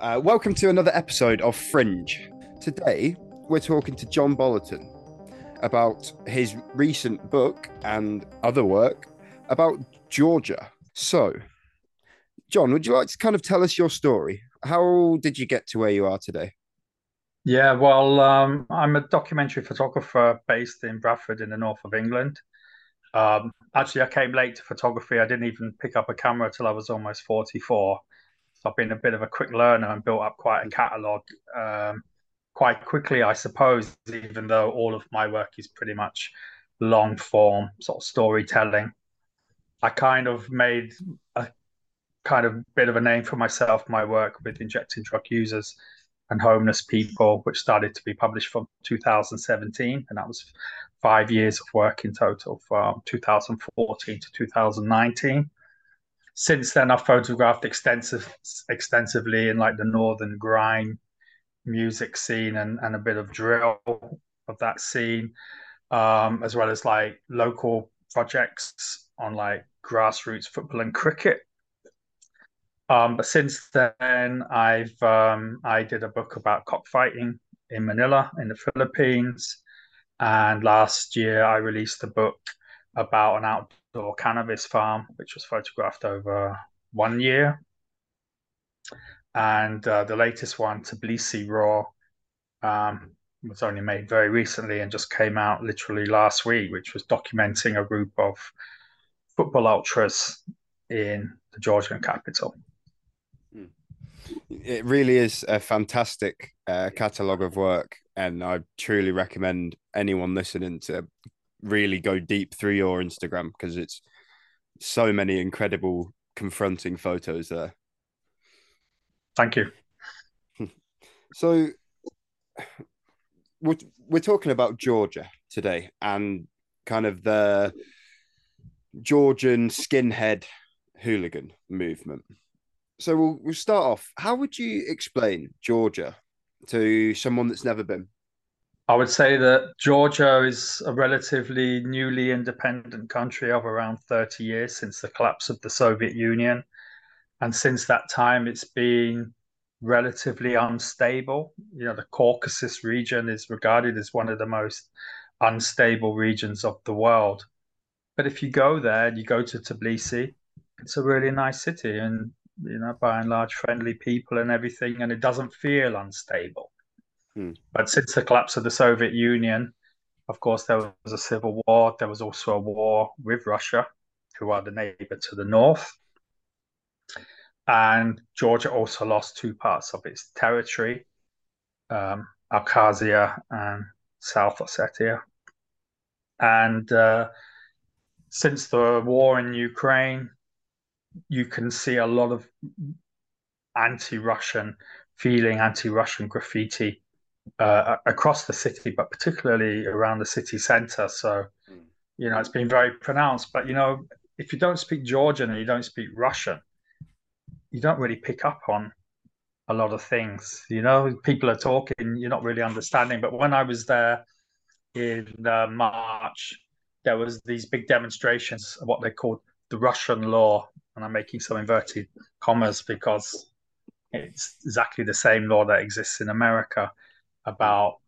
Uh, welcome to another episode of Fringe. Today, we're talking to John Bolloten about his recent book and other work about Georgia. So, John, would you like to kind of tell us your story? How did you get to where you are today? Yeah, well, um, I'm a documentary photographer based in Bradford in the north of England. Um, actually, I came late to photography. I didn't even pick up a camera till I was almost 44. I've been a bit of a quick learner and built up quite a catalogue um, quite quickly, I suppose, even though all of my work is pretty much long form sort of storytelling. I kind of made a kind of bit of a name for myself, my work with injecting drug users and homeless people, which started to be published from 2017. And that was five years of work in total from 2014 to 2019. Since then, I've photographed extensive, extensively in like the northern grime music scene and, and a bit of drill of that scene, um, as well as like local projects on like grassroots football and cricket. Um, but since then, I've um, I did a book about cockfighting in Manila in the Philippines, and last year I released a book about an outdoor cannabis farm, which was photographed over one year. And uh, the latest one, Tbilisi Raw, um, was only made very recently and just came out literally last week, which was documenting a group of football ultras in the Georgian capital it really is a fantastic uh, catalogue of work, and I truly recommend anyone listening to really go deep through your Instagram because it's so many incredible confronting photos there. Thank you. So we're, we're talking about Georgia today and kind of the Georgian skinhead hooligan movement so we'll, we'll start off. How would you explain Georgia to someone that's never been? I would say that Georgia is a relatively newly independent country of around 30 years since the collapse of the Soviet Union. And since that time, it's been relatively unstable. You know, the Caucasus region is regarded as one of the most unstable regions of the world. But if you go there, you go to Tbilisi, it's a really nice city. And you know, by and large, friendly people and everything, and it doesn't feel unstable. Hmm. But since the collapse of the Soviet Union, of course, there was a civil war. There was also a war with Russia, who are the neighbor to the north. And Georgia also lost two parts of its territory um, Abkhazia and South Ossetia. And uh, since the war in Ukraine, you can see a lot of anti-Russian feeling, anti-Russian graffiti uh, across the city, but particularly around the city centre. So, mm. you know, it's been very pronounced. But you know, if you don't speak Georgian and you don't speak Russian, you don't really pick up on a lot of things. You know, people are talking, you're not really understanding. But when I was there in uh, March, there was these big demonstrations, of what they called the Russian law, and I'm making some inverted commas because it's exactly the same law that exists in America about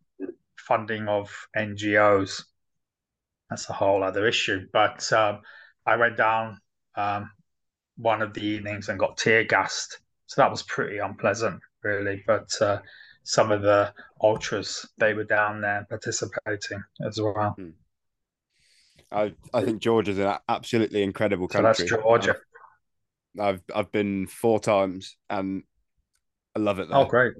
funding of NGOs. That's a whole other issue. But um, I went down um, one of the evenings and got tear gassed. So that was pretty unpleasant, really. But uh, some of the ultras, they were down there participating as well. Hmm. I, I think Georgia's an absolutely incredible country. So that's Georgia. I've I've been four times and I love it there. Oh, great!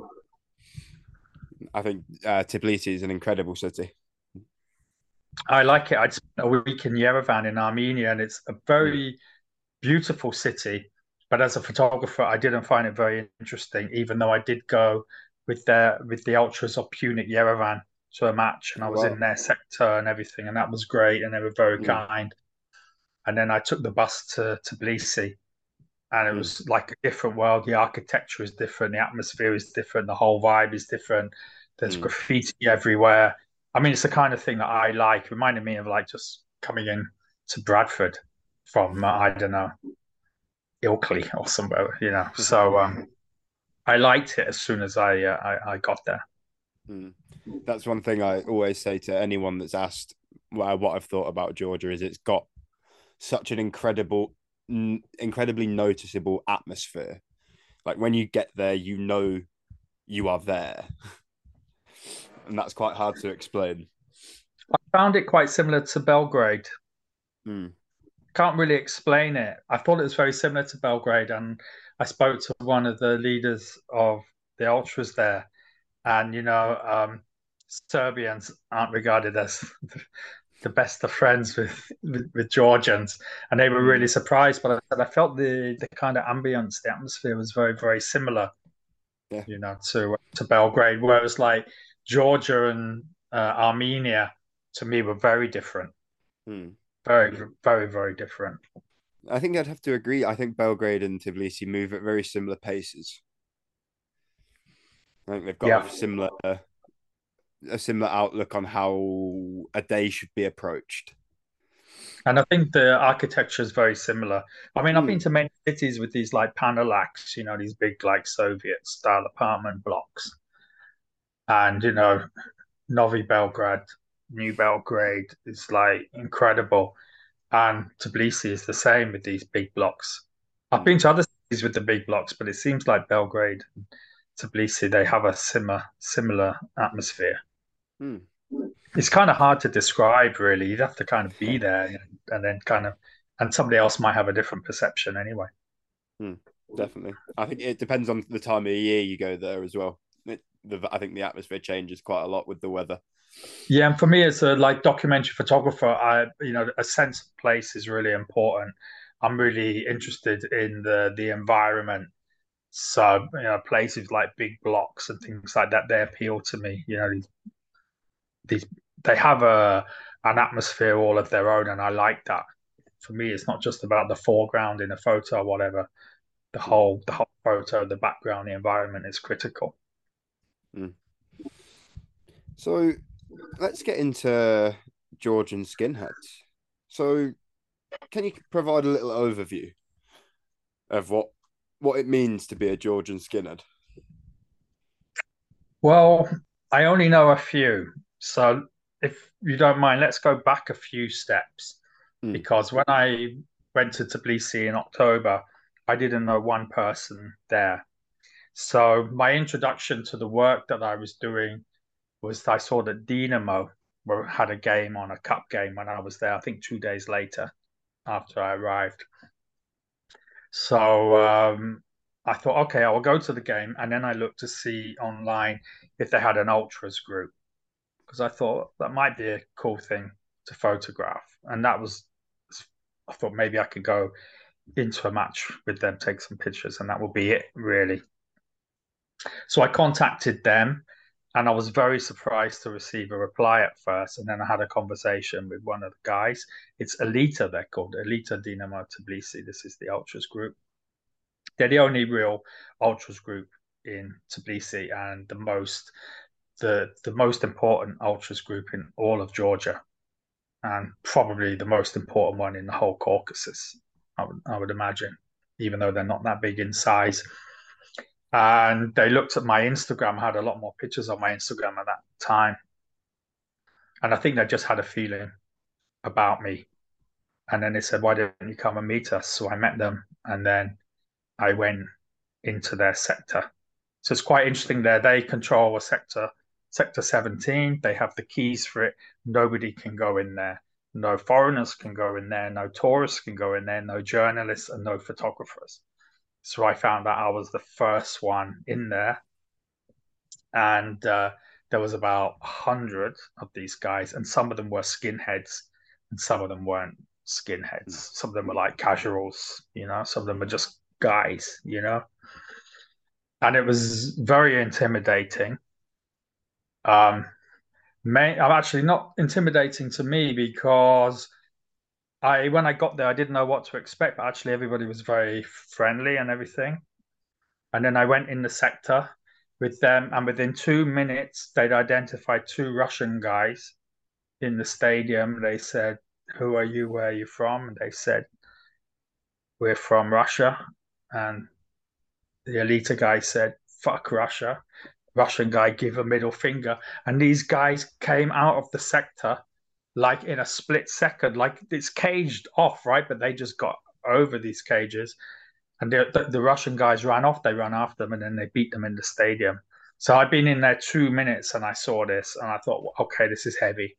I think uh, Tbilisi is an incredible city. I like it. I spent a week in Yerevan in Armenia, and it's a very beautiful city. But as a photographer, I didn't find it very interesting, even though I did go with the with the ultras of Pyunik Yerevan to a match, and I was wow. in their sector and everything, and that was great, and they were very mm. kind. And then I took the bus to Tbilisi, and it hmm. was like a different world. The architecture is different, the atmosphere is different, the whole vibe is different. There's mm. graffiti everywhere. I mean, it's the kind of thing that I like. It reminded me of like just coming in to Bradford from uh, I don't know Ilkley or somewhere, you know. So um, I liked it as soon as I uh, I, I, got there. Mm. That's one thing I always say to anyone that's asked well, what I've thought about Georgia is it's got such an incredible, n- incredibly noticeable atmosphere. Like when you get there, you know you are there, and that's quite hard to explain. I found it quite similar to Belgrade. Mm. Can't really explain it. I thought it was very similar to Belgrade, and I spoke to one of the leaders of the ultras there, and you know, um, Serbians aren't regarded as the best of friends with, with, with Georgians, and they were really mm. surprised. But I I felt the the kind of ambience, the atmosphere was very very similar, yeah. you know, to to Belgrade. Whereas like Georgia and uh, Armenia, to me, were very different. Hmm. Very very very different. I think I'd have to agree. I think Belgrade and Tbilisi move at very similar paces. I think they've got yeah. similar a similar outlook on how a day should be approached. And I think the architecture is very similar. I mean, I've been hmm. to many cities with these like panelaks, you know, these big like Soviet style apartment blocks. And, you know, Novi Belgrade, New Belgrade is like incredible. And Tbilisi is the same with these big blocks. I've been to other cities with the big blocks, but it seems like Belgrade, Tbilisi, they have a similar similar atmosphere. Hmm. It's kind of hard to describe, really. You'd have to kind of be there and, and then kind of, and somebody else might have a different perception anyway. Hmm. Definitely. I think it depends on the time of year you go there as well. It, the, I think the atmosphere changes quite a lot with the weather. Yeah, and for me, as a like documentary photographer, I you know a sense of place is really important. I'm really interested in the the environment. So you know, places like big blocks and things like that, they appeal to me. You know, these these they have a an atmosphere all of their own, and I like that. For me, it's not just about the foreground in a photo or whatever. The whole the whole photo, the background, the environment is critical. Mm. So let's get into Georgian skinheads. So, can you provide a little overview of what what it means to be a Georgian skinhead? Well, I only know a few. So, if you don't mind, let's go back a few steps mm. because when I went to Tbilisi in October, I didn't know one person there. So, my introduction to the work that I was doing was I saw that Dinamo were, had a game on a cup game when I was there. I think two days later after I arrived. So um, I thought, okay, I will go to the game, and then I looked to see online if they had an ultras group because I thought that might be a cool thing to photograph, and that was I thought maybe I could go into a match with them, take some pictures, and that will be it really. So I contacted them and I was very surprised to receive a reply at first. And then I had a conversation with one of the guys. It's Elita, they're called Elita Dinamo Tbilisi. This is the Ultras group. They're the only real Ultras group in Tbilisi and the most the the most important Ultras group in all of Georgia, and probably the most important one in the whole Caucasus. I would I would imagine, even though they're not that big in size and they looked at my Instagram. I had a lot more pictures on my Instagram at that time, and I think they just had a feeling about me. And then they said, "Why didn't you come and meet us?" So I met them, and then I went into their sector. So it's quite interesting there. They control a sector, sector 17. They have the keys for it. Nobody can go in there. No foreigners can go in there. No tourists can go in there. No journalists and no photographers. So I found that I was the first one in there. And uh, there was about hundred of these guys, and some of them were skinheads, and some of them weren't skinheads. Some of them were like casuals, you know, some of them were just guys, you know. And it was very intimidating. Um, may, I'm actually not intimidating to me because I when I got there, I didn't know what to expect, but actually everybody was very friendly and everything. And then I went in the sector with them, and within two minutes, they'd identified two Russian guys in the stadium. They said, "Who are you? Where are you from?" And they said, "We're from Russia." And the elite guy said, fuck Russia. Russian guy give a middle finger. And these guys came out of the sector like in a split second, like it's caged off, right? But they just got over these cages. And the, the, the Russian guys ran off, they ran after them, and then they beat them in the stadium. So I'd been in there two minutes and I saw this and I thought, okay, this is heavy.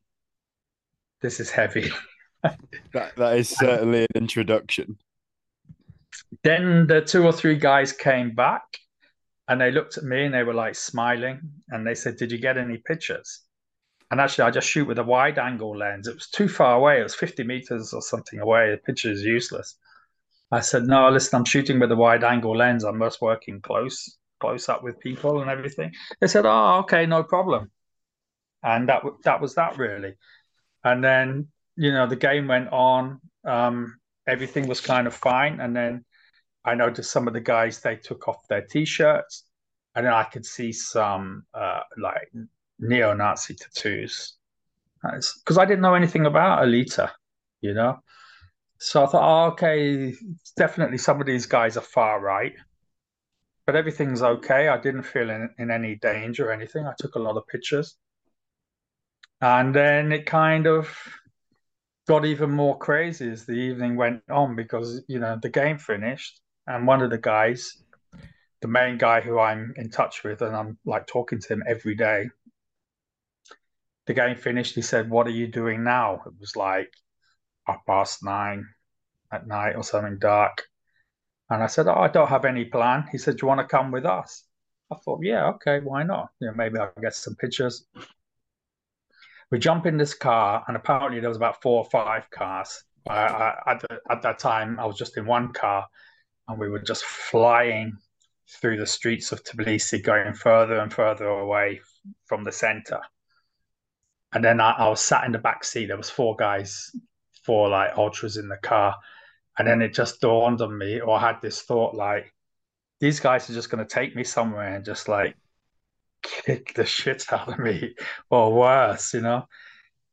This is heavy. that that is certainly an introduction. Then the two or three guys came back and they looked at me and they were like smiling and they said, Did you get any pictures? And actually, I just shoot with a wide angle lens. It was too far away. It was 50 meters or something away. The picture is useless. I said, No, listen, I'm shooting with a wide angle lens. I'm just working close, close up with people and everything. They said, Oh, okay, no problem. And that that was that really. And then, you know, the game went on. Um, everything was kind of fine. And then I noticed some of the guys they took off their t-shirts, and then I could see some uh, like neo-Nazi tattoos because I didn't know anything about Elita, you know. So I thought, oh, okay, definitely some of these guys are far right, but everything's okay. I didn't feel in, in any danger or anything. I took a lot of pictures, and then it kind of got even more crazy as the evening went on because you know the game finished and one of the guys, the main guy who I'm in touch with, and I'm like talking to him every day. The game finished. He said, "What are you doing now?" It was like half past nine at night or something dark. And I said, oh, I don't have any plan. He said, Do you want to come with us? I thought, Yeah, okay, why not? You know, maybe I'll get some pictures. We jump in this car, and apparently there was about four or five cars. I, I, at, the, at that time, I was just in one car, and we were just flying through the streets of Tbilisi, going further and further away from the center. And then I, I was sat in the back seat. There was four guys, four like ultras in the car, and then it just dawned on me, or I had this thought like, these guys are just going to take me somewhere and just like kick the shit out of me, or worse, you know.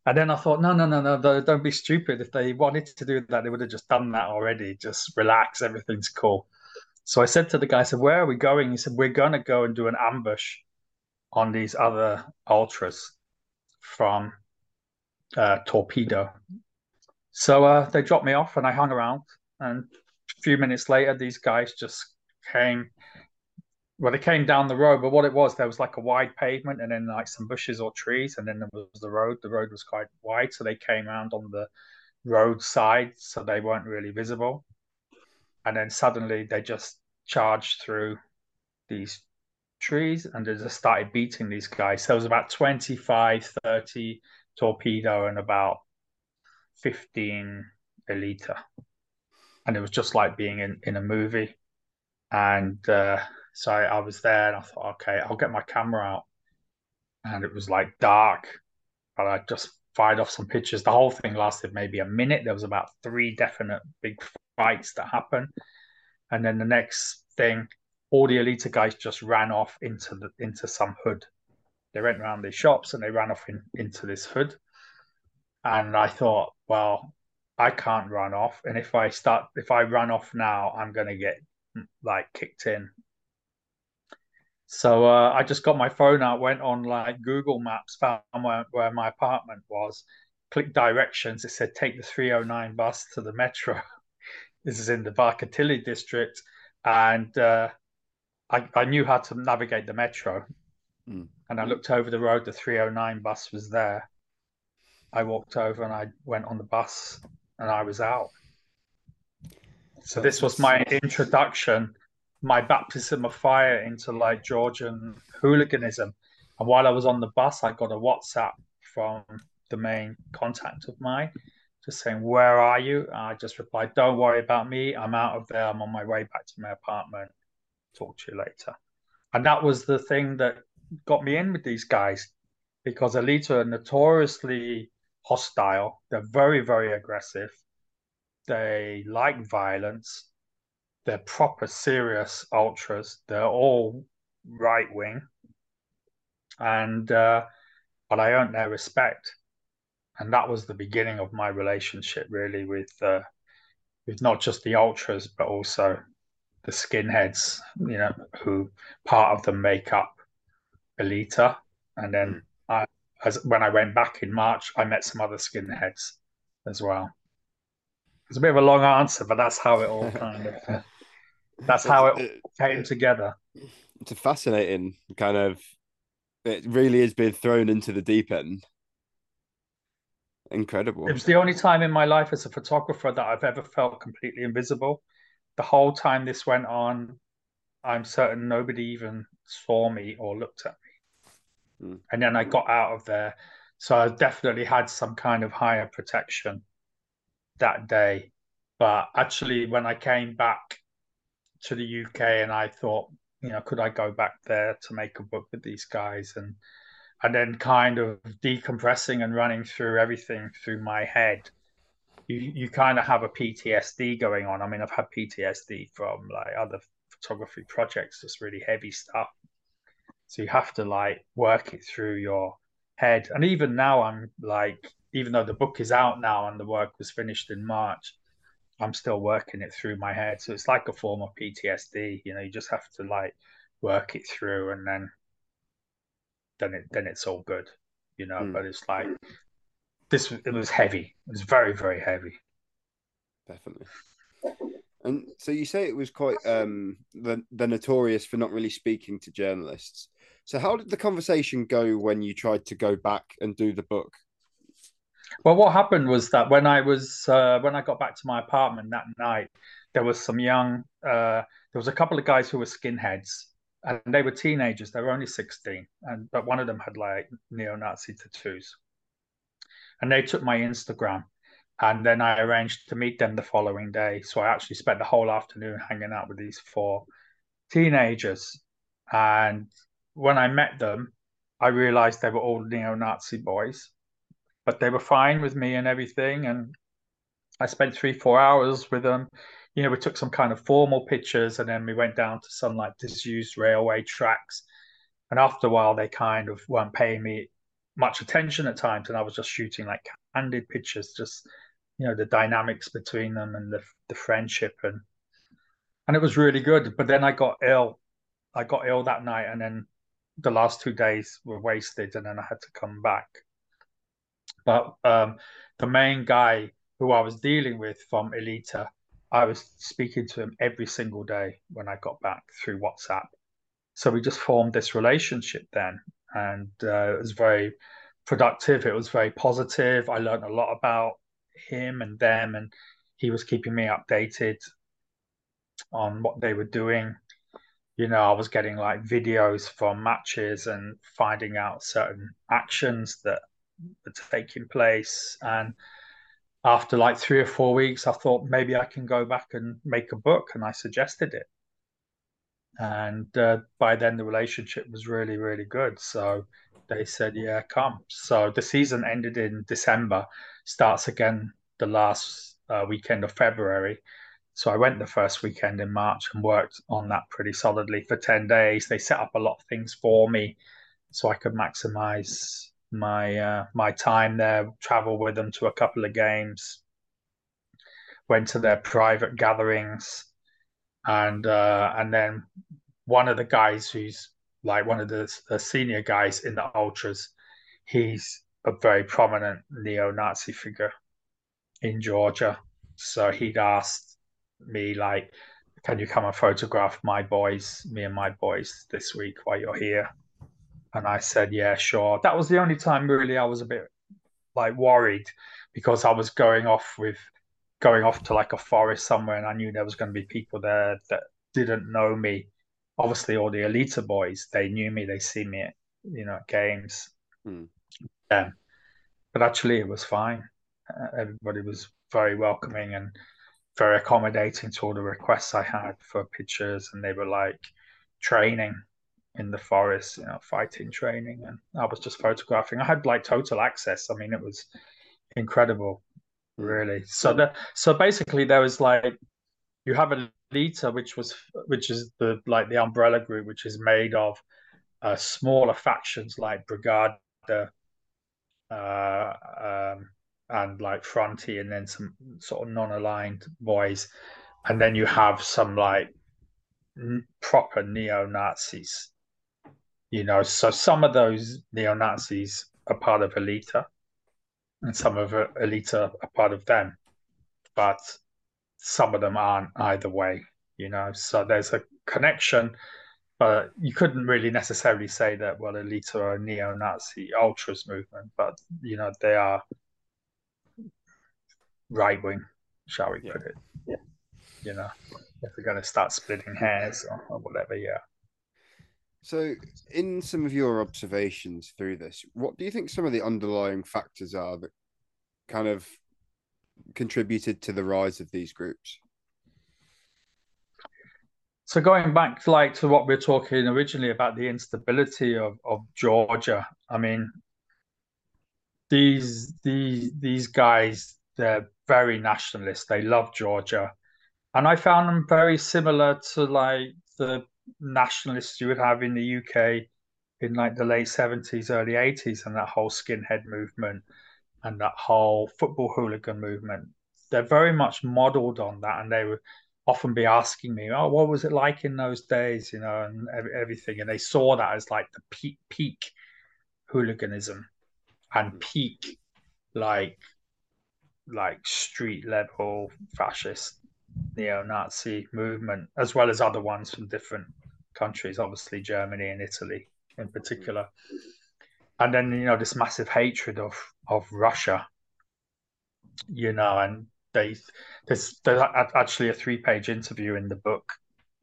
And then I thought, no, no, no, no, don't be stupid. If they wanted to do that, they would have just done that already. Just relax, everything's cool. So I said to the guy, I said, where are we going? He said, we're going to go and do an ambush on these other ultras from uh, Torpedo. So uh, they dropped me off and I hung around. And a few minutes later, these guys just came well, they came down the road, but what it was, there was like a wide pavement and then like some bushes or trees, and then there was the road. The road was quite wide, so they came around on the roadside, so they weren't really visible. And then suddenly they just charged through these trees and they just started beating these guys. So there was about 25, 30 torpedo and about 15 Elita. And it was just like being in, in a movie. And uh, so I, was there and I thought, okay, I'll get my camera out. And it was like dark, but I just fired off some pictures. The whole thing lasted maybe a minute. There was about three definite big fights that happened. And then the next thing, all the Elita guys just ran off into the into some hood. They went around these shops and they ran off in, into this hood. And I thought, well, I can't run off. And if I start, if I run off now, I'm going to get like kicked in so uh, I just got my phone out, went on like Google Maps, found where, where my apartment was, clicked directions. It said take the 309 bus to the metro. this is in the Varketili district, and uh, I, I knew how to navigate the metro. Mm. And I looked over the road. The 309 bus was there. I walked over and I went on the bus, and I was out. So this was my introduction my baptism of fire into like Georgian hooliganism. And while I was on the bus, I got a WhatsApp from the main contact of mine, just saying, "Where are you?" And I just replied, "Don't worry about me. I'm out of there. I'm on my way back to my apartment. Talk to you later." And that was the thing that got me in with these guys, because Elita are notoriously hostile. They're very, very aggressive. They like violence they're proper serious ultras. They're all right wing, and uh, but I earned their respect, and that was the beginning of my relationship really with uh, with not just the ultras but also the skinheads, you know, who part of them make up Elita, and then mm. I, as when I went back in March, I met some other skinheads as well. It's a bit of a long answer, but that's how it all kind of that's how it came together. It's a fascinating kind of. It really is being thrown into the deep end. Incredible. It was the only time in my life as a photographer that I've ever felt completely invisible. The whole time this went on, I'm certain nobody even saw me or looked at me. Mm. And then I got out of there. So I definitely had some kind of higher protection that day. But actually, when I came back to the UK and I thought, you know, could I go back there to make a book with these guys and and then kind of decompressing and running through everything through my head. You you kind of have a PTSD going on. I mean, I've had PTSD from like other photography projects, just really heavy stuff. So you have to like work it through your head. And even now, I'm like, even though the book is out now and the work was finished in March, I'm still working it through my head. So it's like a form of PTSD. You know, you just have to like work it through, and then then it then it's all good. You know, mm. but it's like this. It was heavy. It was very very heavy. Definitely. And so you say it was quite um the the notorious for not really speaking to journalists. So how did the conversation go when you tried to go back and do the book? Well, what happened was that when I was uh, when I got back to my apartment that night, there was some young uh, there was a couple of guys who were skinheads, and they were teenagers. They were only sixteen, and but one of them had like neo-Nazi tattoos, and they took my Instagram, and then I arranged to meet them the following day. So I actually spent the whole afternoon hanging out with these four teenagers, and when I met them, I realized they were all neo-Nazi boys but they were fine with me and everything. And I spent three, four hours with them. You know, we took some kind of formal pictures and then we went down to some like disused railway tracks. And after a while, they kind of weren't paying me much attention at times. And I was just shooting like candid pictures, just, you know, the dynamics between them and the, the friendship. And, and it was really good. But then I got ill. I got ill that night. And then the last two days were wasted. And then I had to come back. But um, the main guy who I was dealing with from Elita, I was speaking to him every single day when I got back through WhatsApp. So we just formed this relationship then, and uh, it was very productive. It was very positive. I learned a lot about him and them, and he was keeping me updated on what they were doing. You know, I was getting like videos from matches and finding out certain actions that were taking place. And after like three or four weeks, I thought maybe I can go back and make a book, and I suggested it. And uh, by then, the relationship was really, really good. So they said, "Yeah, come." So the season ended in December, starts again the last uh, weekend of February. So I went the first weekend in March and worked on that pretty solidly for 10 days. They set up a lot of things for me so I could maximize my uh, my time there, travel with them to a couple of games, went to their private gatherings, and uh, and then one of the guys who's like one of the, the senior guys in the ultras, he's a very prominent neo-Nazi figure in Georgia. So he'd asked me like, "Can you come and photograph my boys, me and my boys this week while you're here?" And I said, yeah, sure. That was the only time really I was a bit like worried because I was going off with going off to like a forest somewhere and I knew there was going to be people there that didn't know me. Obviously, all the Elita boys, they knew me, they see me at, you know, at games. Um, but actually, it was fine. Uh, everybody was very welcoming and very accommodating to all the requests I had for pictures. And they were like training in the forest, you know, fighting training, and I was just photographing. I had like total access. I mean, it was incredible, really. So that so basically there was like you have a Elita, which was which is the like the umbrella group, which is made of uh, smaller factions like Brigada, uh, um, and like Fronty, and then some sort of non-aligned boys, and then you have some like proper neo Nazis. You know, so some of those neo Nazis are part of Elita, and some of uh, Elita are part of them, but some of them aren't either way. You know, so there's a connection, but you couldn't really necessarily say that well, Elita are a neo-Nazi ultras movement, but you know they are right wing, shall we yeah. put it? Yeah. You know, if we're going to start splitting hairs or, or whatever, yeah. So, in some of your observations through this, what do you think some of the underlying factors are that kind of contributed to the rise of these groups? So going back to like to what we are talking originally about the instability of, of Georgia, I mean, these these these guys they're very nationalist. They love Georgia, and I found them very similar to like the nationalists you would have in the UK in like the late seventies, early eighties, and that whole skinhead movement and that whole football hooligan movement. They're very much modeled on that, and they would often be asking me, "Oh, what was it like in those days?" You know, and everything, and they saw that as like the peak peak hooliganism and peak like like street level fascist neo-Nazi movement, as well as other ones from different countries, obviously Germany and Italy in mm-hmm. particular. And then you know this massive hatred of of Russia, you know, and they there's there's actually a three page interview in the book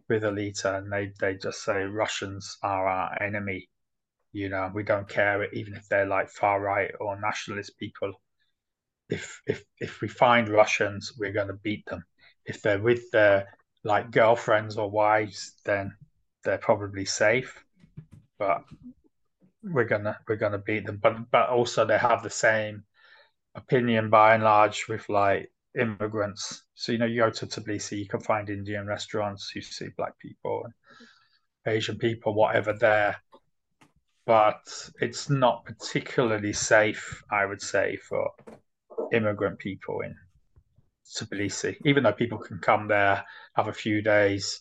with Elita, and they they just say Russians are our enemy. You know, we don't care even if they're like far right or nationalist people. If if if we find Russians, we're going to beat them. If they're with their like girlfriends or wives, then they're probably safe. But we're gonna we're gonna beat them. But but also they have the same opinion by and large with like immigrants. So you know, you go to Tbilisi, you can find Indian restaurants, you see black people and Asian people, whatever there. But it's not particularly safe, I would say, for immigrant people in Tbilisi. Even though people can come there, have a few days,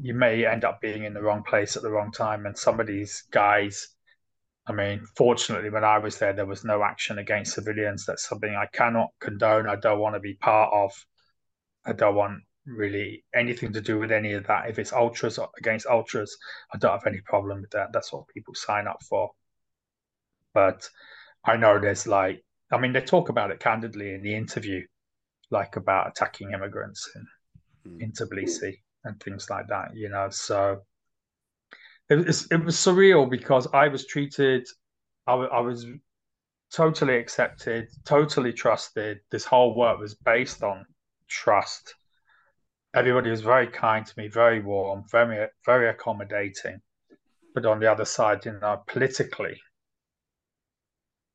you may end up being in the wrong place at the wrong time, and some of these guys I mean, fortunately, when I was there, there was no action against civilians. That's something I cannot condone. I don't want to be part of. I don't want really anything to do with any of that. If it's ultras against ultras, I don't have any problem with that. That's what people sign up for. But I know there's like, I mean, they talk about it candidly in the interview, like about attacking immigrants in, mm. in Tbilisi and things like that, you know. So it was it was surreal because I was treated, I, I was totally accepted, totally trusted. This whole work was based on trust. Everybody was very kind to me, very warm, very very accommodating. But on the other side, you know, politically,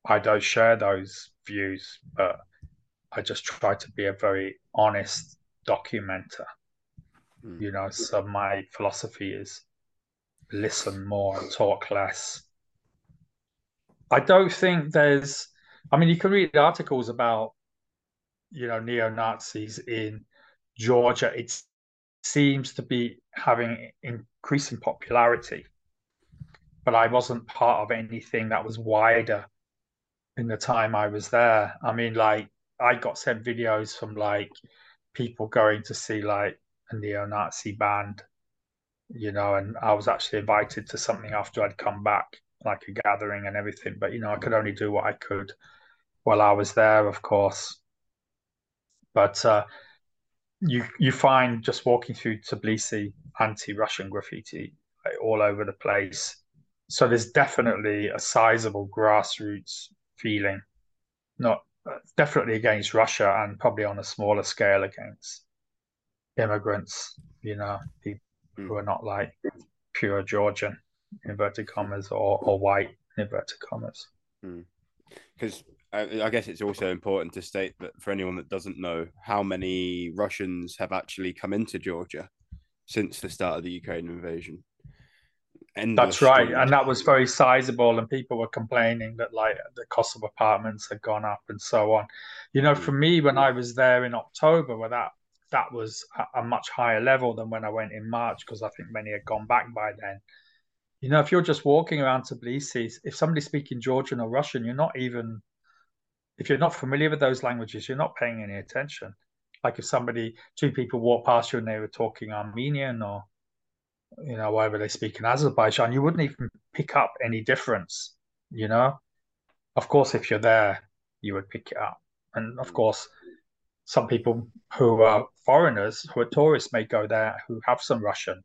I don't share those views, but I just try to be a very honest documenter. Mm. You know, so my philosophy is listen more and talk less. I don't think there's. I mean, you can read articles about, you know, neo Nazis in Georgia. It seems to be having increasing popularity, but I wasn't part of anything that was wider in the time I was there. I mean, like I got sent videos from like people going to see like a neo-Nazi band you know, and I was actually invited to something after I'd come back, like a gathering and everything. But you know, I could only do what I could while I was there, of course. But uh, you you find just walking through Tbilisi anti-Russian graffiti like, all over the place. So there's definitely a sizable grassroots feeling, not definitely against Russia and probably on a smaller scale against immigrants. You know, people mm. who are not like pure Georgian inverted commas or, or white inverted commas. Because mm. I, I guess it's also important to state that for anyone that doesn't know, how many Russians have actually come into Georgia since the start of the Ukraine invasion. That's right, and that was very sizable, and people were complaining that like the cost of apartments had gone up and so on. You know, for me, when I was there in October, where that that was a, a much higher level than when I went in March because I think many had gone back by then. You know, if you're just walking around Tbilisi, if somebody's speaking Georgian or Russian, you're not even if you're not familiar with those languages, you're not paying any attention. Like if somebody, two people walk past you and they were talking Armenian or, you know, whatever they speak in Azerbaijan, you wouldn't even pick up any difference, you know? Of course, if you're there, you would pick it up. And of mm. course, some people who are foreigners, who are tourists, may go there who have some Russian.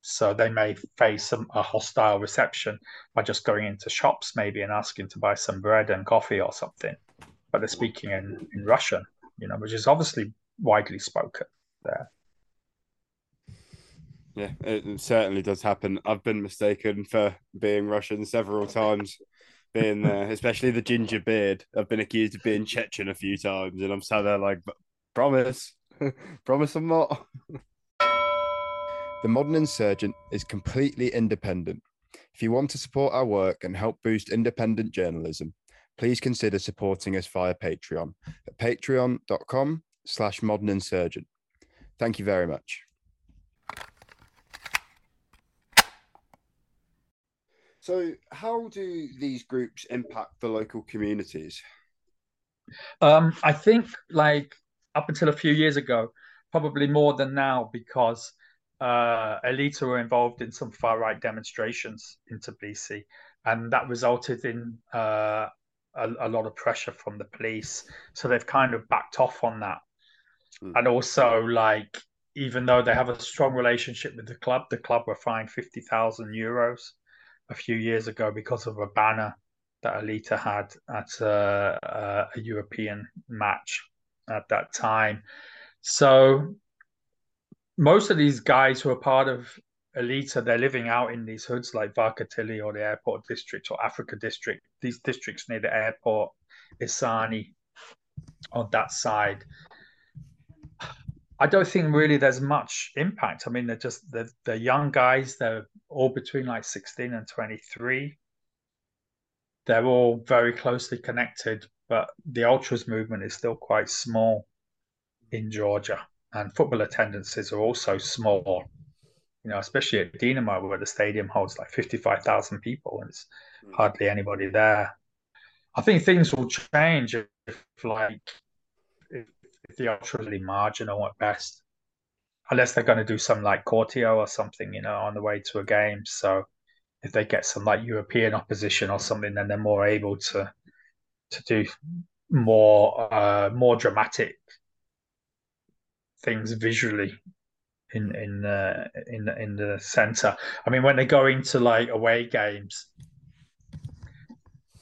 So they may face some, a hostile reception by just going into shops, maybe, and asking to buy some bread and coffee or something. But they're speaking in, in Russian, you know, which is obviously widely spoken there. Yeah, it certainly does happen. I've been mistaken for being Russian several times being there, uh, especially the ginger beard. I've been accused of being Chechen a few times, and I'm sat there like, promise, promise I'm not. the Modern Insurgent is completely independent. If you want to support our work and help boost independent journalism, please consider supporting us via Patreon at patreon.com slash modern insurgent. Thank you very much. So, how do these groups impact the local communities? Um, I think, like up until a few years ago, probably more than now, because uh, Elita were involved in some far right demonstrations in Tbilisi, and that resulted in uh, a, a, lot of pressure from the police. So they've kind of backed off on that. Mm. And also, like, even though they have a strong relationship with the club, the club were fined 50,000 euros a few years ago because of a banner that Elita had at a, a, European match at that time. So most of these guys who are part of Elita, they're living out in these hoods like Varketili or the airport district or Africa district. These districts near the airport, Isani on that side. I don't think really there's much impact. I mean, they're just they're, they're young guys. They're all between like 16 and 23. They're all very closely connected, but the ultras movement is still quite small in Georgia, and football attendances are also small. You know, especially at Dinamo, where the stadium holds like 55,000 people, and it's mm. hardly anybody there. I think things will change if, like, if the ultra really marginal at best, unless they're going to do some like corteo or something, you know, on the way to a game. So if they get some like European opposition or something, then they're more able to to do more uh, more dramatic things visually in in uh, in in the center. I mean, when they go into like away games,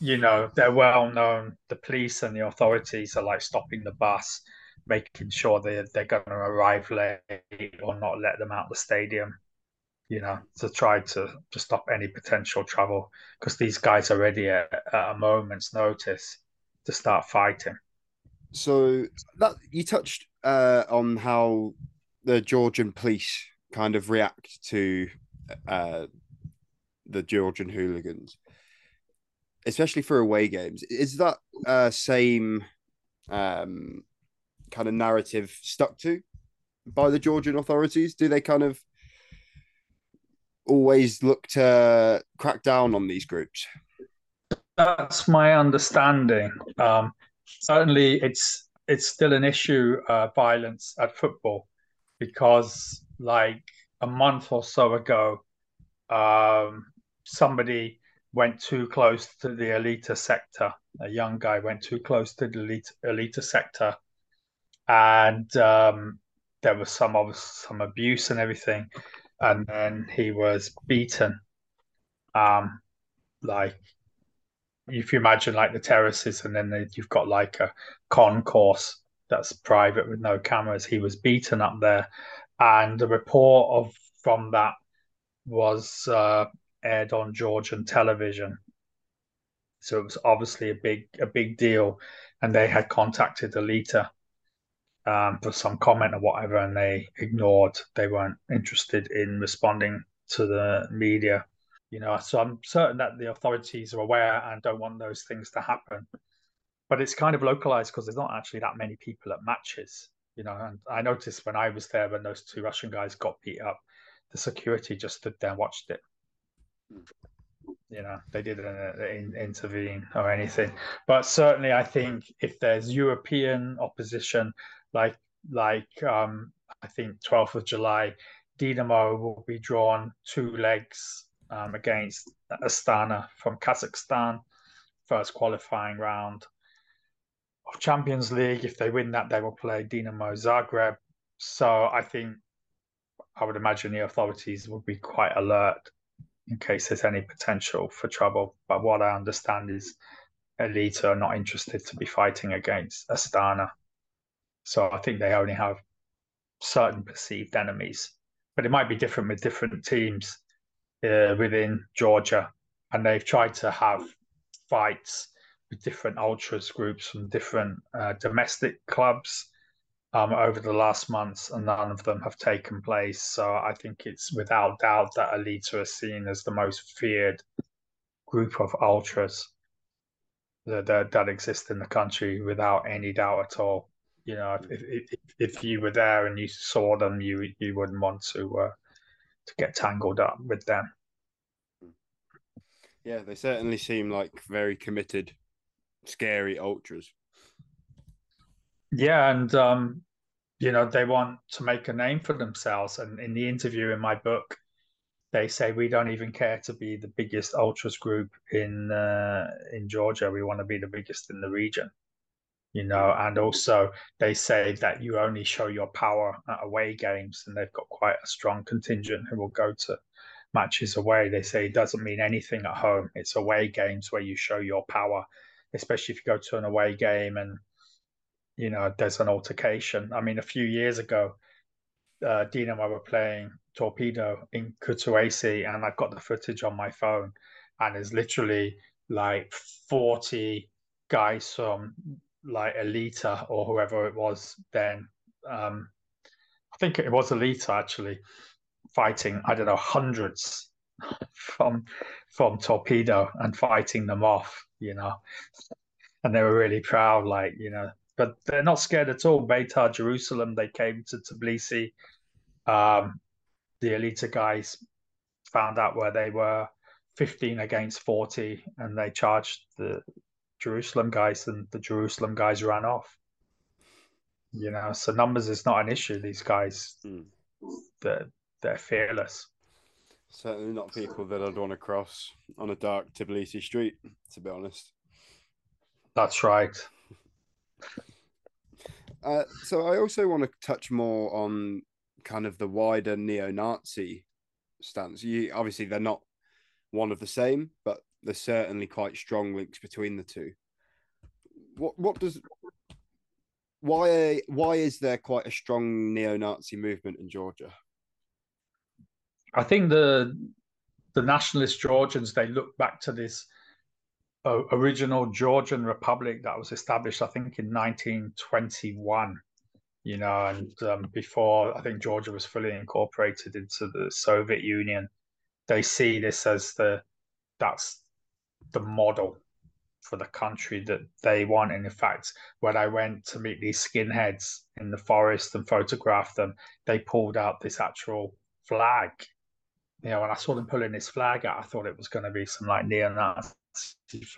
you know, they're well known. The police and the authorities are like stopping the bus making sure they they're going to arrive late or not let them out the stadium. You know, to try to to stop any potential trouble because these guys are ready at, at a moment's notice to start fighting. So that you touched uh, on how the Georgian police kind of react to uh, the Georgian hooligans, especially for away games. Is that uh, same um, kind of narrative stuck to by the Georgian authorities? Do they kind of always look to crack down on these groups? That's my understanding. Um, certainly, it's it's still an issue, uh, violence at football, because like a month or so ago, um, somebody went too close to the elite sector. A young guy went too close to the elite, Elita sector and um, there was some some abuse and everything, and then he was beaten. Um, like if you imagine like the terraces, and then you've got like a concourse that's private with no cameras. He was beaten up there, and the report of from that was uh, aired on Georgian television. So it was obviously a big a big deal, and they had contacted Elita um, for some comment or whatever, and they ignored. They weren't interested in responding to the media. You know, so I'm certain that the authorities are aware and don't want those things to happen. But it's kind of localized because there's not actually that many people at matches. You know, and I noticed when I was there when those two Russian guys got beat up, the security just stood there and watched it. Mm. You know, they didn't uh, intervene or anything. But certainly, I think if there's European opposition, like like um, I think 12th of July, Dinamo will be drawn two legs um, against Astana from Kazakhstan, first qualifying round of Champions League. If they win that, they will play Dinamo Zagreb. So I think I would imagine the authorities will be quite alert in case there's any potential for trouble. But what I understand is Elita are not interested to be fighting against Astana. So I think they only have certain perceived enemies. But it might be different with different teams uh, within Georgia. And they've tried to have fights with different ultras groups from different uh, domestic clubs um, over the last months, and none of them have taken place. So I think it's without doubt that Elita are seen as the most feared group of ultras that, that, that exist in the country without any doubt at all. You know, if, if, if you were there and you saw them, you you wouldn't want to uh, to get tangled up with them. Yeah, they certainly seem like very committed, scary ultras. Yeah, and um, you know they want to make a name for themselves. And in the interview in my book, they say we don't even care to be the biggest ultras group in uh, in Georgia. We want to be the biggest in the region. You know, and also they say that you only show your power at away games, and they've got quite a strong contingent who will go to matches away. They say it doesn't mean anything at home. It's away games where you show your power, especially if you go to an away game and you know, there's an altercation. I mean, a few years ago, uh, Dinamo were playing Torpedo in Kutaisi, and I've got the footage on my phone, and it's literally like 40 guys from like Elita or whoever it was then. Um, I think it was Elita actually fighting, I don't know, hundreds from from Torpedo and fighting them off, you know. And they were really proud, like, you know, but they're not scared at all. Beitar Jerusalem, they came to Tbilisi. Um, the Elita guys found out where they were 15 against 40 and they charged the Jerusalem guys and the Jerusalem guys ran off. You know, so numbers is not an issue. These guys, mm. they're, they're fearless. Certainly not people that I'd want to cross on a dark Tbilisi street, to be honest. That's right. Uh, so I also want to touch more on kind of the wider neo-Nazi stance. You obviously they're not one of the same, but there's certainly quite strong links between the two. What what does why why is there quite a strong neo-Nazi movement in Georgia? I think the the nationalist Georgians they look back to this uh, original Georgian republic that was established, I think, in 1921. You know, and um, before I think Georgia was fully incorporated into the Soviet Union, they see this as the that's the model for the country that they want. And in fact, when I went to meet these skinheads in the forest and photograph them, they pulled out this actual flag. You know, when I saw them pulling this flag out, I thought it was going to be some like neo-Nazi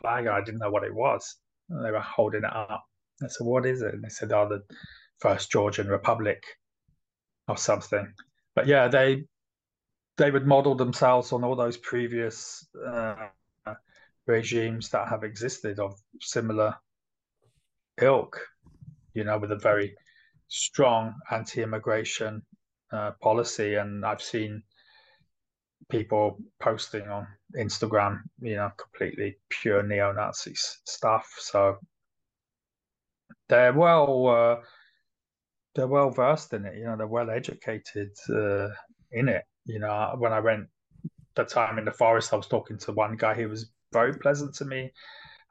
flag. I didn't know what it was. And they were holding it up. I said, "What is it?" And they said, "Oh, the First Georgian Republic, or something." But yeah, they they would model themselves on all those previous uh, regimes that have existed of similar ilk. You know, with a very strong anti-immigration uh, policy, and I've seen people posting on Instagram, you know, completely pure neo-Nazi stuff. So they're well, uh, they're well versed in it. You know, they're well educated uh, in it. You know, when I went the time in the forest, I was talking to one guy who was very pleasant to me,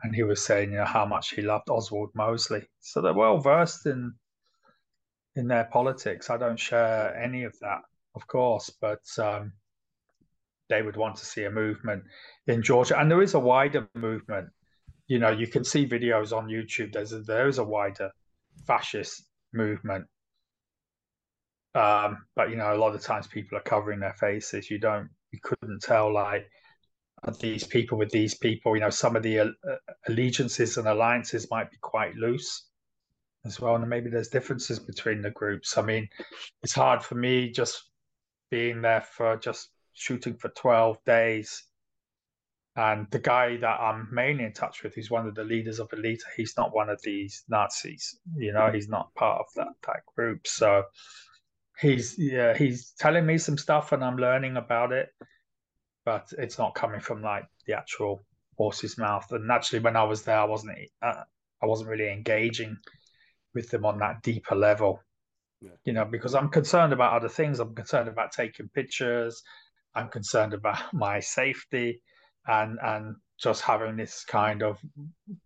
and he was saying, you know, how much he loved Oswald Mosley. So they're well versed in in their politics. I don't share any of that, of course, but um, they would want to see a movement in Georgia. And there is a wider movement. You know, you can see videos on YouTube. There's a, there is a wider fascist movement Um, but you know, a lot of times people are covering their faces. You don't, you couldn't tell like these people with these people. You know, some of the uh, allegiances and alliances might be quite loose as well, and maybe there's differences between the groups. I mean, it's hard for me just being there for just shooting for twelve days. And the guy that I'm mainly in touch with, who's one of the leaders of Elita, he's not one of these Nazis. You know, he's not part of that that group. So he's yeah he's telling me some stuff and i'm learning about it but it's not coming from like the actual horse's mouth. And naturally when i was there i wasn't uh, i wasn't really engaging with them on that deeper level. Yeah. you know because i'm concerned about other things. I'm concerned about taking pictures. I'm concerned about my safety and and just having this kind of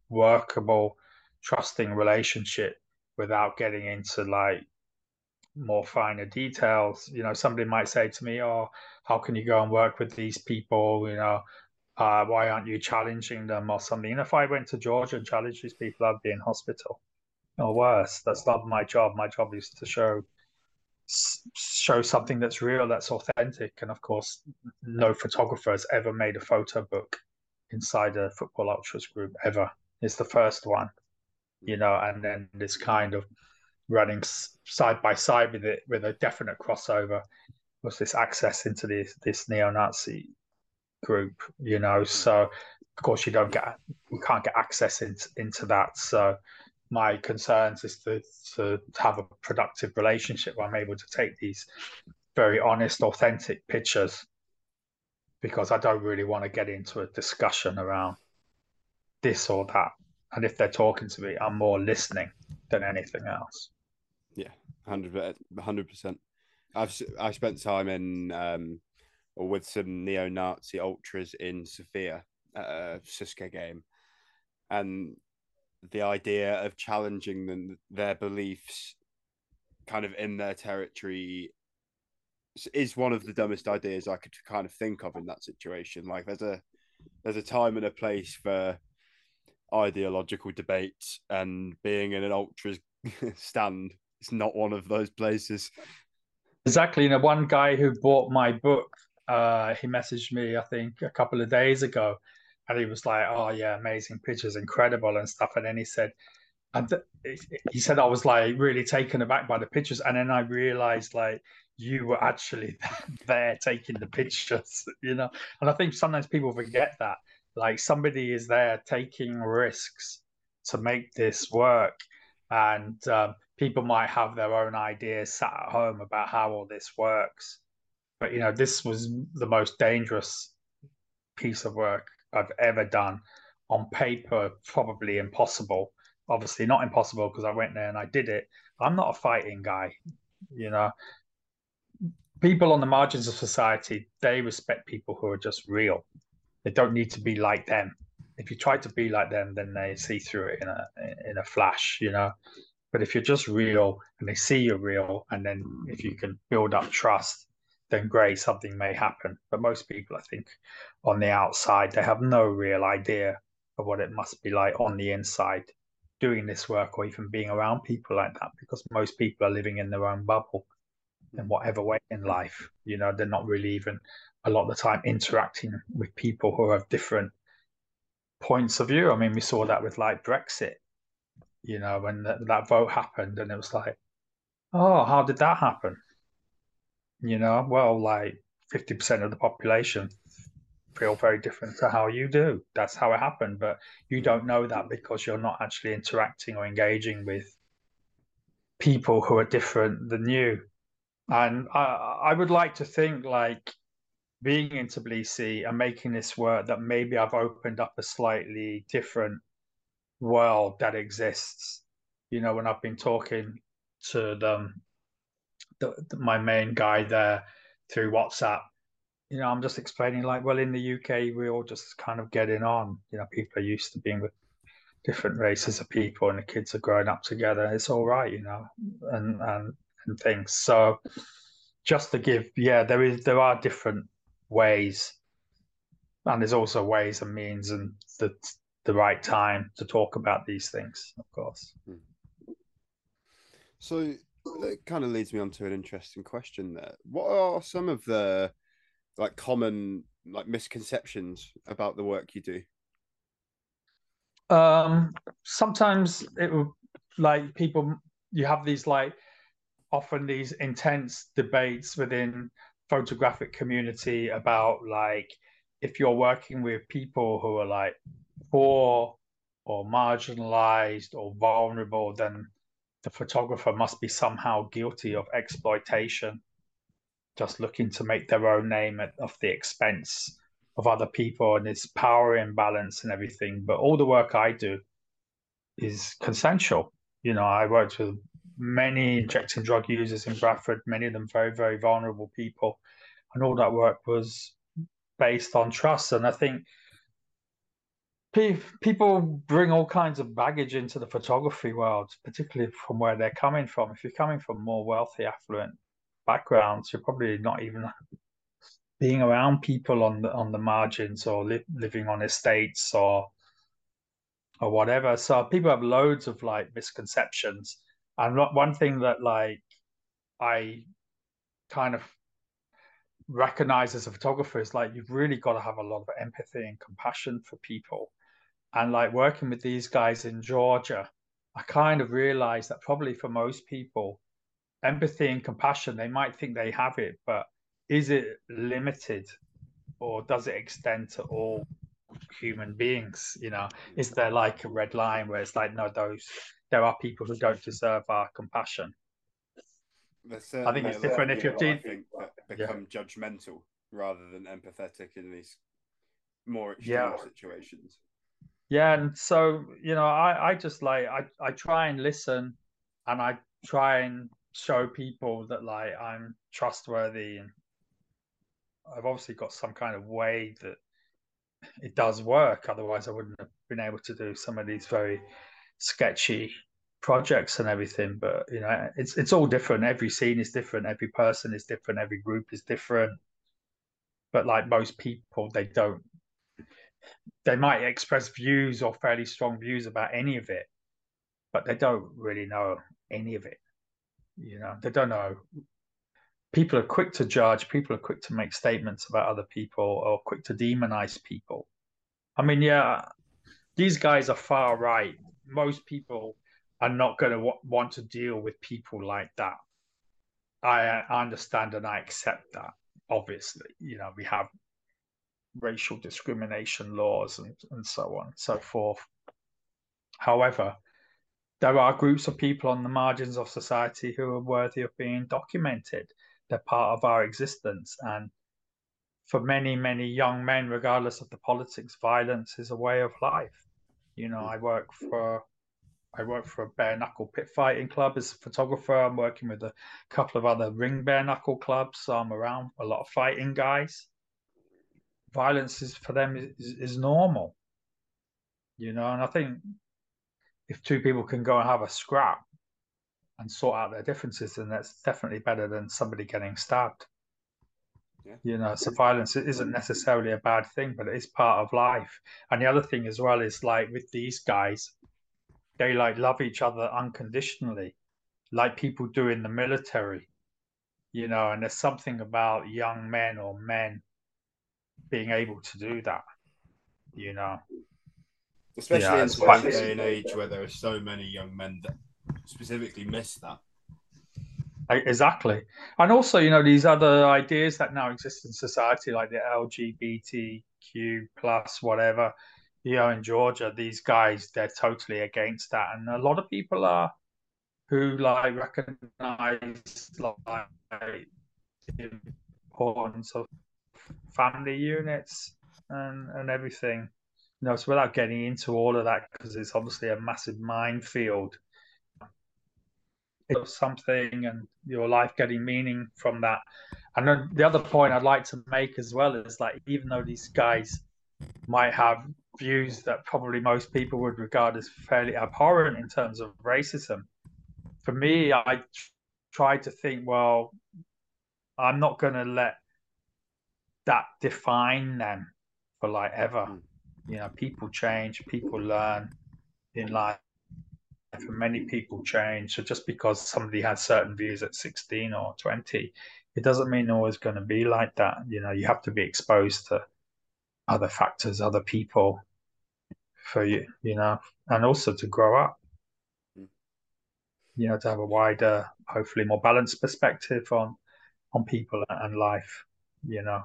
workable trusting relationship without getting into like more finer details. You know, somebody might say to me, "Oh, how can you go and work with these people?" You know, uh, why aren't you challenging them or something? And if I went to Georgia and challenged these people, I'd be in hospital or worse. That's not my job. My job is to show show something that's real, that's authentic. And of course, no photographer has ever made a photo book inside a football ultras group ever. It's the first one, you know, and then this kind of running side by side with it with a definite crossover was this access into this this neo-Nazi group, you know. Mm-hmm. So of course you don't get you can't get access into into that. So my concerns is to to have a productive relationship where I'm able to take these very honest, authentic pictures because I don't really want to get into a discussion around this or that. And if they're talking to me, I'm more listening than anything else. Yeah, hundred percent. I've I spent time in um, or with some neo-Nazi ultras in Sofia at a CSKA game, and the idea of challenging them their beliefs, kind of in their territory, is one of the dumbest ideas I could kind of think of in that situation. Like there's a there's a time and a place for ideological debates, and being in an ultras stand it's not one of those places. Exactly. You know, one guy who bought my book, uh, he messaged me, I think, a couple of days ago, and he was like, "Oh yeah, amazing pictures, incredible and stuff." And then he said, and he said I was like really taken aback by the pictures, and then I realized like you were actually there taking the pictures, you know. And I think sometimes people forget that, like somebody is there taking risks to make this work, and um, people might have their own ideas sat at home about how all this works. But you know, this was the most dangerous piece of work I've ever done. On paper, probably impossible. Obviously, not impossible because I went there and I did it. I'm not a fighting guy, you know. People on the margins of society, they respect people who are just real. They don't need to be like them. If you try to be like them, then they see through it in a in a flash, you know. But if you're just real and they see you're real, and then if you mm. can build up trust, then great, something may happen. But most people, I think, on the outside, they have no real idea of what it must be like on the inside doing this work or even being around people like that because most people are living in their own bubble in whatever way in life. You know, they're not really even a lot of the time interacting with people who have different points of view. I mean, we saw that with like Brexit you know, when that, that vote happened, and it was like, oh, how did that happen? You know, well, like 50% of the population feel very different to how you do. That's how it happened. But you don't know that because you're not actually interacting or engaging with people who are different than you. And I, I would like to think like being in Tbilisi and making this work that maybe I've opened up a slightly different world that exists. You know, when I've been talking to them, the, the, my main guy there through WhatsApp, you know, I'm just explaining like, well, in the UK, we're all just kind of getting on. You know, people are used to being with different races of people, and the kids are growing up together. It's all right, you know, and and and things. So, just to give, yeah, there is there are different ways, and there's also ways and means, and the the right time to talk about these things, of course. Hmm. So It kind of leads me on to an interesting question there. What are some of the like common like misconceptions about the work you do? Um, sometimes it will like people you have these like often these intense debates within photographic community about like if you're working with people who are like poor or marginalized or vulnerable then the photographer must be somehow guilty of exploitation just looking to make their own name at of the expense of other people and its power imbalance and everything but all the work i do is consensual you know i worked with many injecting drug users in Bradford, many of them very, very vulnerable people. And all that work was based on trust. And I think people bring all kinds of baggage into the photography world, particularly from where they're coming from. If you're coming from more wealthy, affluent backgrounds, you're probably not even being around people on the on the margins or li- living on estates or or whatever. So people have loads of like misconceptions and one thing that like I kind of recognize as a photographer is like you've really got to have a lot of empathy and compassion for people. And like working with these guys in Georgia, I kind of realized that probably for most people, empathy and compassion, they might think they have it, but is it limited or does it extend to all human beings? You know, is there like a red line where it's like, no, those there are people who don't deserve our compassion. I think it's different if you're dealing. become yeah. judgmental rather than empathetic in these more extreme yeah. situations. Yeah, and so you know, I I just like I I try and listen, and I try and show people that like I'm trustworthy, and I've obviously got some kind of way that it does work. Otherwise, I wouldn't have been able to do some of these very sketchy projects and everything but you know it's it's all different. Every scene is different. Every person is different. Every group is different. But like most people they don't they might express views or fairly strong views about any of it but they don't really know any of it you know they don't know people are quick to judge people are quick to make statements about other people or quick to demonize people i mean yeah these guys are far right most people are not going to w- want to deal with people like that. I, I understand and I accept that. Obviously, you know, we have racial discrimination laws and, and so on and so forth. However, there are groups of people on the margins of society who are worthy of being documented. They're part of our existence. And for many, many young men, regardless of the politics, violence is a way of life. You know, hmm. I work for I work for a bare knuckle pit fighting club as a photographer. I'm working with a couple of other ring bare knuckle clubs. So I'm around a lot of fighting guys. Violence is for them is, is normal, you know. And I think if two people can go and have a scrap and sort out their differences, then that's definitely better than somebody getting stabbed. Yeah. You know, so violence isn't necessarily a bad thing, but it is part of life. And the other thing as well is like with these guys, they like love each other unconditionally, like people do in the military, you know. And there's something about young men or men being able to do that, you know. Especially yeah, in today's day and age where there are so many young men that specifically miss that. Exactly. And also, you know, these other ideas that now exist in society, like the LGBTQ plus whatever, you know, in Georgia, these guys, they're totally against that. And a lot of people are who like recognize like the importance of family units and, and everything. You know, so without getting into all of that, because it's obviously a massive minefield, it's something and your life getting meaning from that. And then the other point I'd like to make as well is like, even though these guys might have views that probably most people would regard as fairly abhorrent in terms of racism. For me, I try to think, well, I'm not going to let that define them for like ever. Hmm. You know, people change, people learn in life. and many people change. So just because somebody had certain views at 16 or 20, it doesn't mean they're always going to be like that. You know, you have to be exposed to other factors, other people for you, you know, and also to grow up. Mm. You know, to have a wider, hopefully more balanced perspective on on people and life, you know.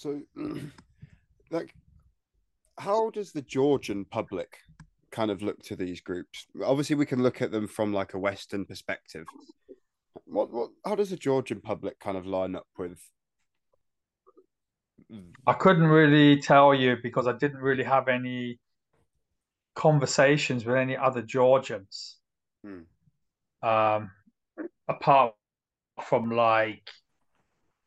So like how does the Georgian public kind of look to these groups? Obviously, we can look at them from like a Western perspective. What, what, how does the Georgian public kind of line up with? I couldn't really tell you because I didn't really have any conversations with any other Georgians. Hmm. Um, apart from like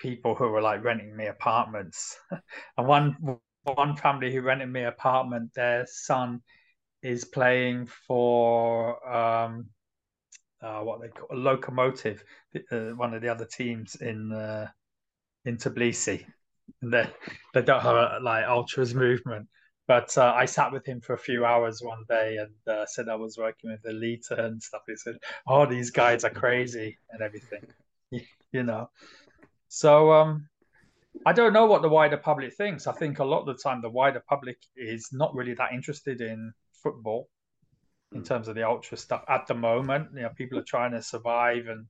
people who were like renting me apartments, and one one family who rented me apartment, their son is playing for um, uh, what they call a locomotive, uh, one of the other teams in uh, in Tbilisi. And they they don't have a like ultras movement. But uh, I sat with him for a few hours one day and uh, said I was working with Elita and stuff. He said, "Oh, these guys are crazy and everything," you know. So um, I don't know what the wider public thinks. I think a lot of the time the wider public is not really that interested in football in hmm. terms of the ultra stuff at the moment. You know, people are trying to survive and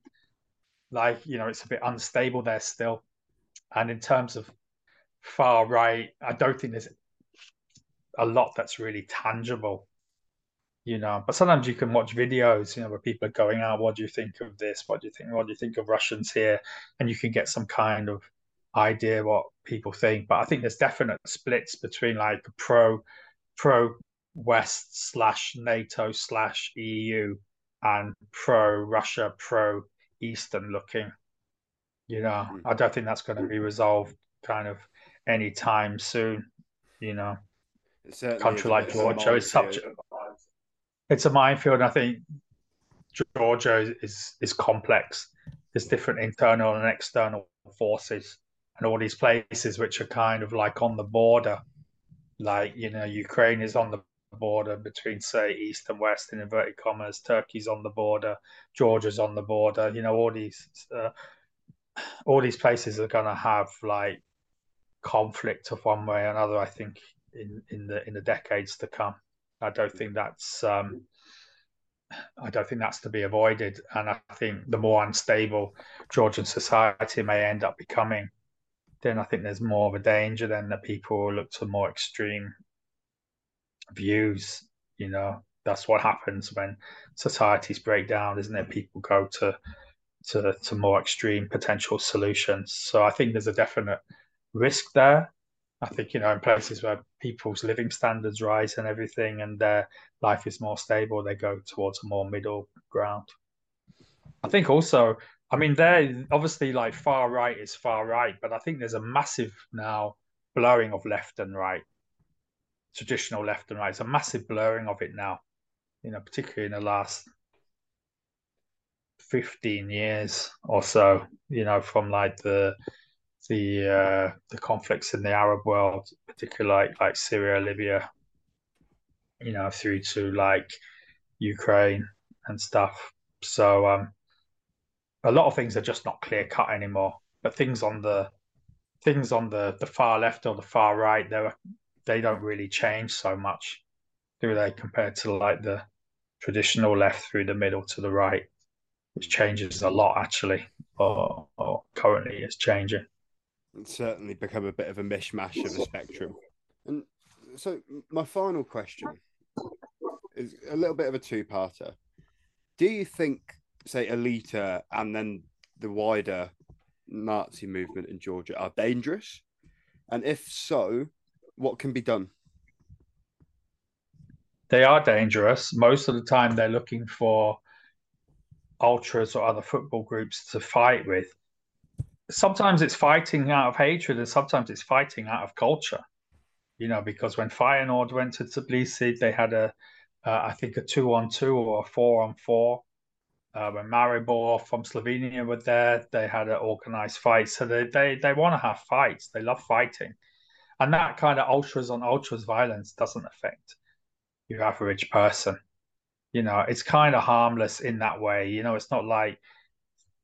like, you know, it's a bit unstable there still. And in terms of far right, I don't think there's a lot that's really tangible you know. But sometimes you can watch videos, you know, where people are going out. What do you think of this? What do you think? What do you think of Russians here? And you can get some kind of idea what people think. But I think there's definite splits between like pro pro West slash NATO slash EU and pro Russia, pro Eastern looking. You know, mm-hmm. I don't think that's going to be resolved kind of anytime soon. You know, country like Georgia is such it's a minefield. I think Georgia is is complex. There's different internal and external forces, and all these places which are kind of like on the border. Like you know, Ukraine is on the border between say east and west in inverted commas. Turkey's on the border. Georgia's on the border. You know, all these uh, all these places are going to have like conflict of one way or another. I think in in the in the decades to come. I don't think that's um, I don't think that's to be avoided. And I think the more unstable Georgian society may end up becoming, then I think there's more of a danger then that people look to more extreme views. You know, that's what happens when societies break down, isn't it? People go to to to more extreme potential solutions. So I think there's a definite risk there. I think you know in places where people's living standards rise and everything, and their life is more stable, they go towards a more middle ground. I think also, I mean, there obviously like far right is far right, but I think there's a massive now blurring of left and right, traditional left and right. It's a massive blurring of it now, you know, particularly in the last 15 years or so, you know, from like the the uh, the conflicts in the Arab world, particularly like, like Syria, Libya, you know, through to like Ukraine and stuff. So um, a lot of things are just not clear cut anymore. But things on the things on the, the far left or the far right, they they don't really change so much, do they? Compared to like the traditional left through the middle to the right, which changes a lot actually, or, or currently is changing certainly become a bit of a mishmash of a spectrum. And so, my final question is a little bit of a two-parter. Do you think, say, Elita and then the wider Nazi movement in Georgia are dangerous? And if so, what can be done? They are dangerous. Most of the time, they're looking for ultras or other football groups to fight with sometimes it's fighting out of hatred and sometimes it's fighting out of culture. You know, because when Feyenoord went to Tbilisi, they had a, uh, I think a two on two or a four on four. Uh, when Maribor from Slovenia were there, they had an organized fight. So they they, they want to have fights. They love fighting, and that kind of ultras on ultras violence doesn't affect your average person. You know, it's kind of harmless in that way. You know, it's not like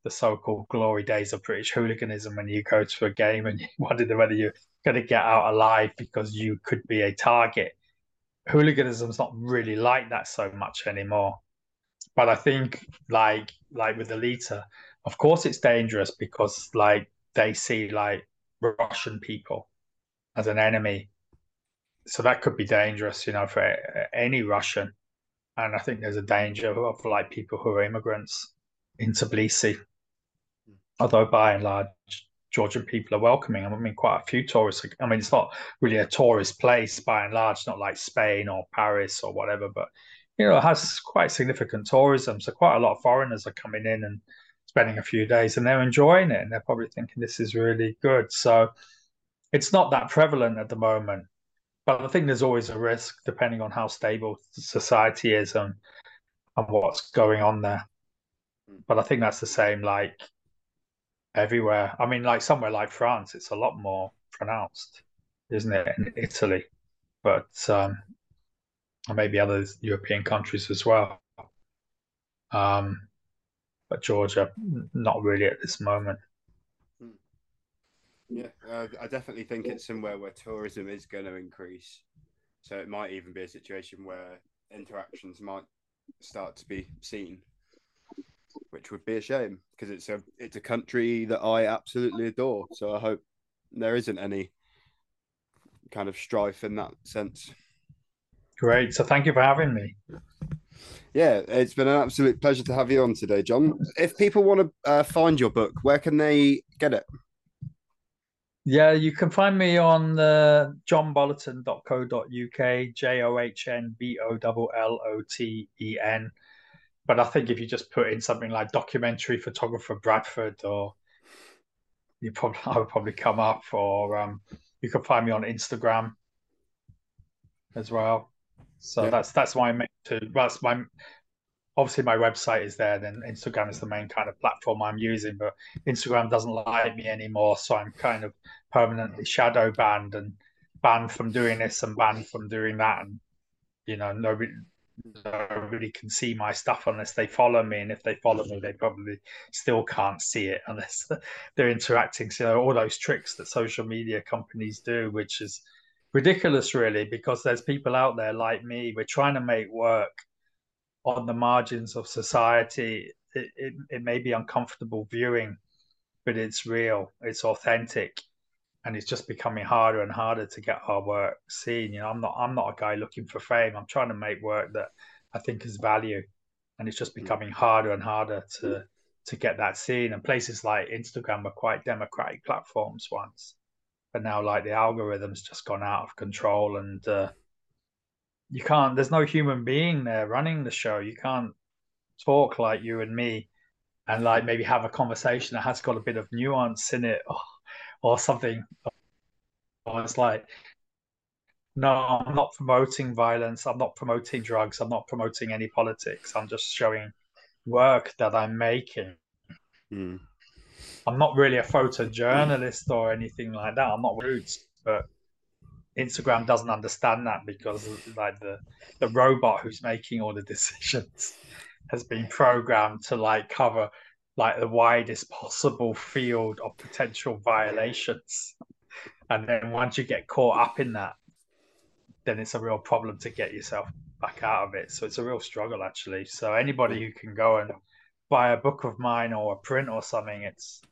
the so-called glory days of British hooliganism when you go to a game and you wonder whether you're going to get out alive because you could be a target. Hooliganism's not really like that so much anymore. But I think, like, like with Elita, of course it's dangerous because, like, they see like Russian people as an enemy, so that could be dangerous, you know, for any Russian. And I think there's a danger of like people who are immigrants in Tbilisi although by and large Georgian people are welcoming. I mean, quite a few tourists. I mean, it's not really a tourist place by and large, not like Spain or Paris or whatever, but you know, it has quite significant tourism. So quite a lot of foreigners are coming in and spending a few days, and they're enjoying it, and they're probably thinking this is really good. So it's not that prevalent at the moment, but I think there's always a risk depending on how stable society is and and what's going on there. Hmm. But I think that's the same like everywhere. I mean, like somewhere like France, it's a lot more pronounced, isn't it? In Italy, but um, maybe other European countries as well. Um, but Georgia, not really at this moment. Hmm. Yeah, uh, I definitely think it's somewhere where tourism is going to increase. So it might even be a situation where interactions might start to be seen which would be a shame because it's a it's a country that I absolutely adore. So I hope there isn't any kind of strife in that sense. Great. So thank you for having me. Yeah, it's been an absolute pleasure to have you on today, John. If people want to uh, find your book, where can they get it? Yeah, you can find me on uh, johnbolloten.co.uk, J O H N B O L L O T E N but I think if you just put in something like documentary photographer Bradford, or you probably I would probably come up, or um, you can find me on Instagram as well. So yeah. that's that's my main. To, that's my obviously my website is there. Then Instagram is the main kind of platform I'm using, but Instagram doesn't like me anymore, so I'm kind of permanently shadow banned and banned from doing this and banned from doing that, and you know nobody nobody can see my stuff unless they follow me. And if they follow me, they probably still can't see it unless they're interacting. So all those tricks that social media companies do, which is ridiculous, really, because there's people out there like me. We're trying to make work on the margins of society. It, it, it may be uncomfortable viewing, but it's real. It's authentic and it's just becoming harder and harder to get our work seen. You know, I'm not I'm not a guy looking for fame. I'm trying to make work that I think has value, and it's just mm. becoming harder and harder to to get that seen. And places like Instagram were quite democratic platforms once, but now like the algorithms just gone out of control, and uh, you can't. There's no human being there running the show. You can't talk like you and me, and like maybe have a conversation that has got a bit of nuance in it. Oh, or something. I was like, no, I'm not promoting violence. I'm not promoting drugs. I'm not promoting any politics. I'm just showing work that I'm making. Mm. I'm not really a photojournalist or anything like that. I'm not rude, but Instagram doesn't understand that because like the the robot who's making all the decisions has been programmed to like cover like the widest possible field of potential violations. And then once you get caught up in that, then it's a real problem to get yourself back out of it. So it's a real struggle actually. So anybody who can go and buy a book of mine or a print or something, it's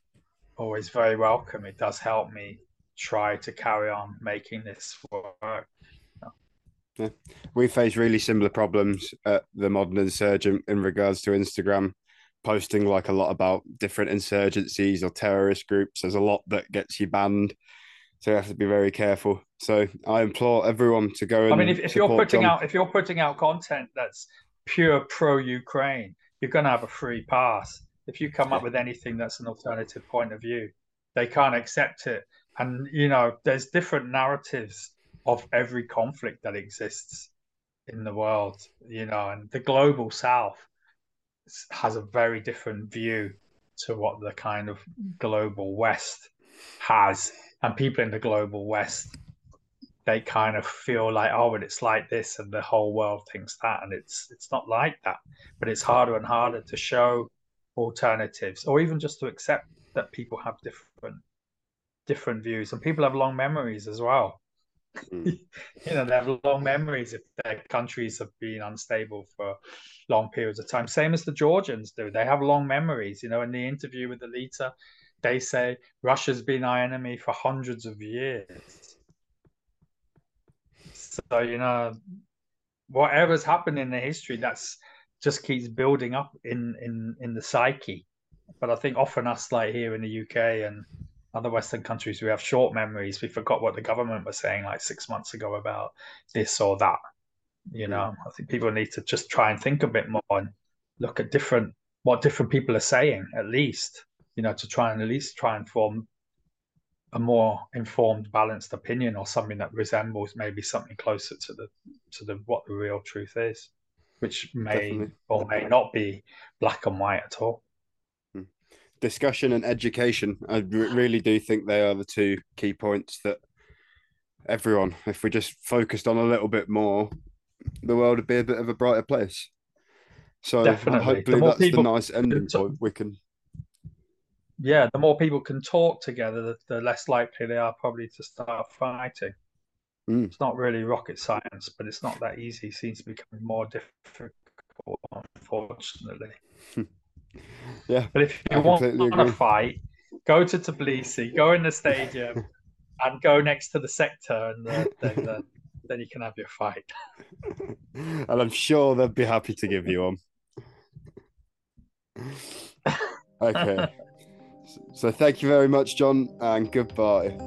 always very welcome. It does help me try to carry on making this work. Yeah. We face really similar problems at the Modern Insurgent in regards to Instagram posting like a lot about different insurgencies or terrorist groups. There's a lot that gets you banned, so you have to be very careful. So I implore everyone to go. I mean, if, if you're putting John. out if you're putting out content that's pure pro Ukraine, you're going to have a free pass. If you come up with anything that's an alternative point of view, they can't accept it. And you know, there's different narratives of every conflict that exists in the world. You know, and the global South has a very different view to what the kind of global West has, and people in the global West they kind of feel like, oh, but it's like this, and the whole world thinks that, and it's it's not like that. But it's harder and harder to show alternatives, or even just to accept that people have different different views, and people have long memories as well. Mm. you know, they have long memories if their countries have been unstable for long periods of time. Same as the Georgians do. They have long memories. You know, in the interview with Elita, they say Russia's been our enemy for hundreds of years. So, you know, whatever's happened in the history, that's just keeps building up in, in, in the psyche. But I think often us like here in the UK and other Western countries, we have short memories. We forgot what the government was saying like six months ago about this or that. You hmm. know, I think people need to just try and think a bit more and look at different what different people are saying, at least, you know, to try and at least try and form a more informed, balanced opinion or something that resembles maybe something closer to the to the what the real truth is, which may Definitely. or may not be black and white at all discussion and education. I really do think they are the two key points that everyone, if we just focused on a little bit more, the world would be a bit of a brighter place. So Definitely. hopefully the that's people, the nice ending point we can. Yeah, the more people can talk together, the, the less likely they are probably to start fighting. Mm. It's not really rocket science, but it's not that easy. It seems to be becoming more difficult, unfortunately. Yeah. But if you want to fight, go to Tbilisi, go in the stadium, and go next to the sector, and then, then, then you can have your fight. and I'm sure they'd be happy to give you one. Okay. so thank you very much, John, and goodbye.